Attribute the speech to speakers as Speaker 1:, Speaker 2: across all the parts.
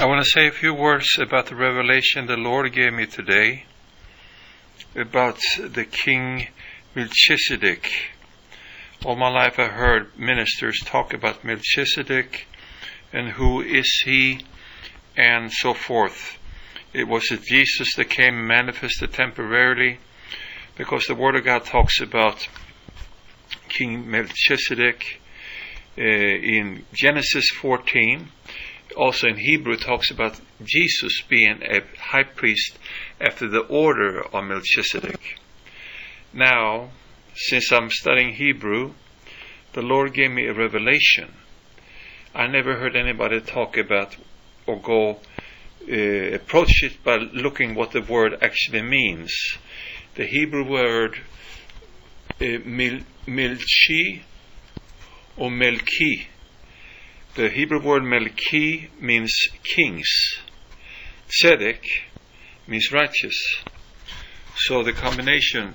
Speaker 1: I want to say a few words about the revelation the Lord gave me today about the King Melchizedek. All my life I heard ministers talk about Melchizedek and who is he and so forth. It was Jesus that came manifested temporarily because the Word of God talks about King Melchizedek uh, in Genesis 14 also in Hebrew talks about Jesus being a high priest after the order of Melchizedek. Now, since I'm studying Hebrew, the Lord gave me a revelation. I never heard anybody talk about or go uh, approach it by looking what the word actually means. The Hebrew word uh, mil, milchi or melki the Hebrew word Melki means kings. Tzedek means righteous. So the combination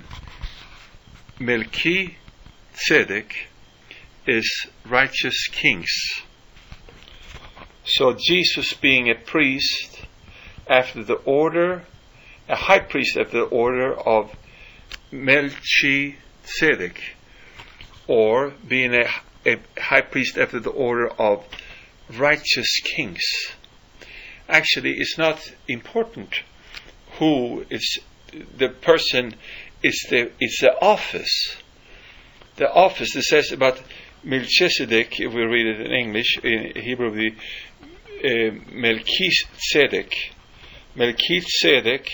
Speaker 1: Melki Tzedek is righteous kings. So Jesus being a priest after the order, a high priest after the order of Melchi Tzedek, or being a a high priest after the order of righteous kings. Actually, it's not important who is the person. It's the it's the office. The office that says about Melchizedek, if we read it in English, in Hebrew, the uh, Melchizedek. Melchizedek,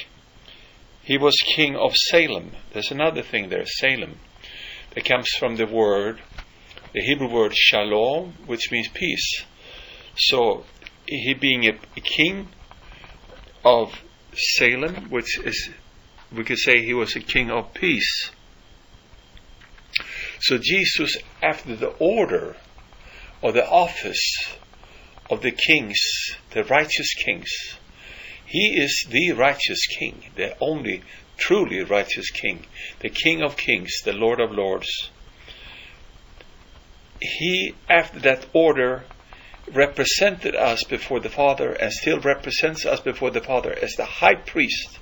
Speaker 1: he was king of Salem. There's another thing there, Salem. That comes from the word the Hebrew word shalom, which means peace. So he being a, a king of Salem, which is we could say he was a king of peace. So Jesus, after the order or the office of the kings, the righteous kings, he is the righteous king, the only truly righteous king, the king of kings, the Lord of lords he, after that order, represented us before the Father and still represents us before the Father as the high priest.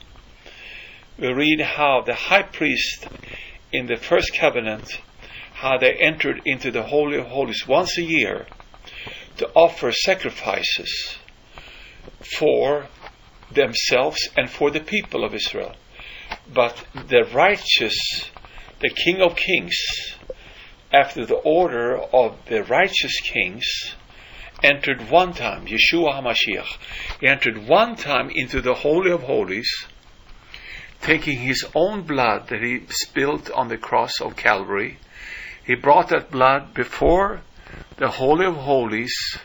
Speaker 1: We read how the high priest in the first covenant, how they entered into the Holy of Holies once a year to offer sacrifices for themselves and for the people of Israel. But the righteous, the King of Kings, after the order of the righteous kings, entered one time, Yeshua HaMashiach, he entered one time into the Holy of Holies, taking his own blood that he spilled on the cross of Calvary. He brought that blood before the Holy of Holies,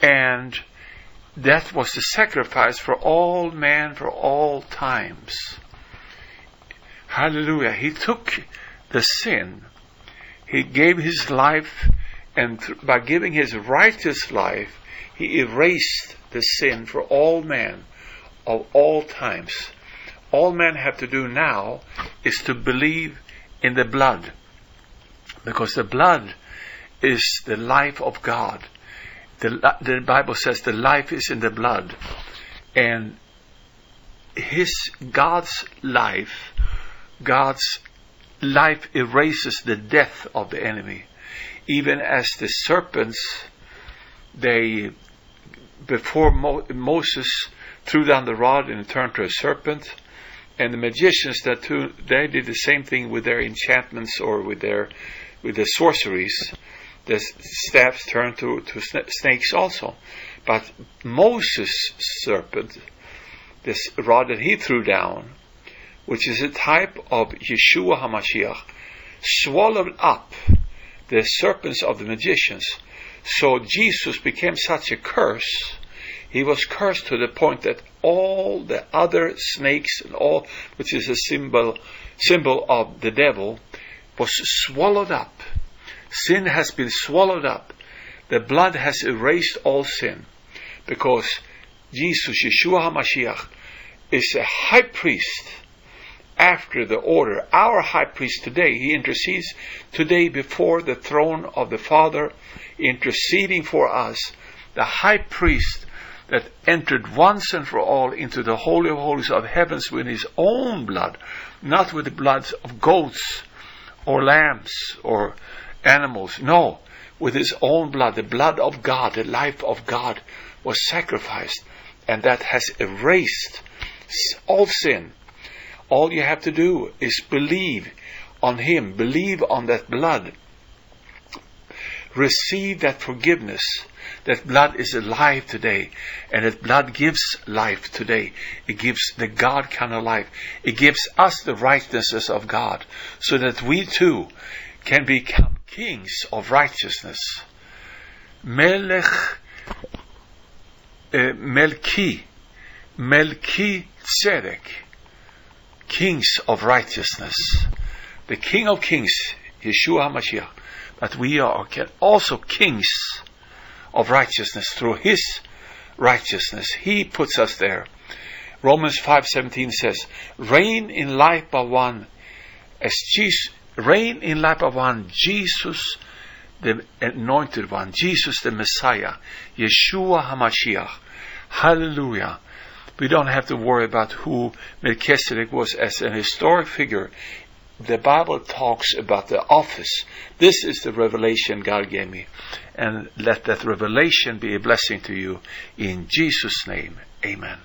Speaker 1: and that was the sacrifice for all men for all times. Hallelujah. He took the sin he gave his life, and by giving his righteous life, he erased the sin for all men of all times. All men have to do now is to believe in the blood, because the blood is the life of God. The, the Bible says the life is in the blood, and His God's life, God's life erases the death of the enemy. Even as the serpents, they, before Mo- Moses threw down the rod and turned to a serpent, and the magicians that too, they did the same thing with their enchantments or with their with the sorceries. The staffs turned to, to snakes also. But Moses' serpent, this rod that he threw down, which is a type of Yeshua HaMashiach, swallowed up the serpents of the magicians. So Jesus became such a curse. He was cursed to the point that all the other snakes and all, which is a symbol, symbol of the devil, was swallowed up. Sin has been swallowed up. The blood has erased all sin because Jesus, Yeshua HaMashiach, is a high priest after the order. Our high priest today, he intercedes today before the throne of the Father, interceding for us. The high priest that entered once and for all into the Holy of Holies of heavens with his own blood, not with the blood of goats or lambs or animals. No, with his own blood, the blood of God, the life of God was sacrificed, and that has erased all sin. All you have to do is believe on Him, believe on that blood, receive that forgiveness. That blood is alive today, and that blood gives life today. It gives the God kind of life. It gives us the righteousness of God, so that we too can become kings of righteousness. Melech, uh, Melki, Melchi Tzedek, kings of righteousness. The King of Kings, Yeshua HaMashiach, that we are also kings of righteousness through His righteousness. He puts us there. Romans 5:17 says, "Reign in life by one, as Jesus, reign in life by one, Jesus, the anointed one, Jesus the Messiah, Yeshua HaMashiach. Hallelujah." We don't have to worry about who Melchizedek was as an historic figure. The Bible talks about the office. This is the revelation God gave me. And let that revelation be a blessing to you. In Jesus' name, amen.